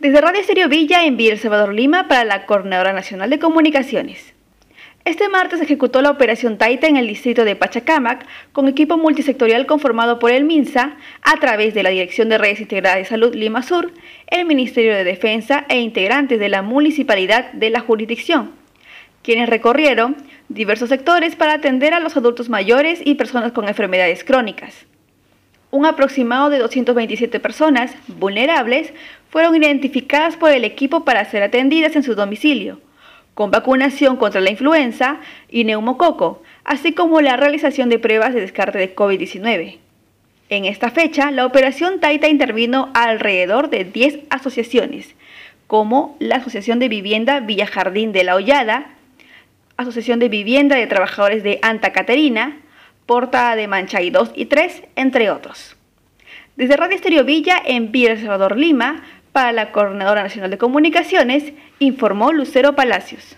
Desde Radio Estéreo Villa envía El Salvador Lima para la Coordinadora Nacional de Comunicaciones. Este martes ejecutó la operación Taita en el distrito de Pachacamac con equipo multisectorial conformado por el MINSA a través de la Dirección de Redes Integradas de Salud Lima Sur, el Ministerio de Defensa e integrantes de la municipalidad de la jurisdicción, quienes recorrieron diversos sectores para atender a los adultos mayores y personas con enfermedades crónicas. Un aproximado de 227 personas vulnerables fueron identificadas por el equipo para ser atendidas en su domicilio, con vacunación contra la influenza y neumococo, así como la realización de pruebas de descarte de COVID-19. En esta fecha, la operación Taita intervino alrededor de 10 asociaciones, como la Asociación de Vivienda Villa Jardín de la Hollada, Asociación de Vivienda de Trabajadores de Anta Caterina, Porta de Manchay 2 y 3, entre otros. Desde Radio Estéreo Villa en Villa Salvador Lima, para la Coordinadora Nacional de Comunicaciones, informó Lucero Palacios.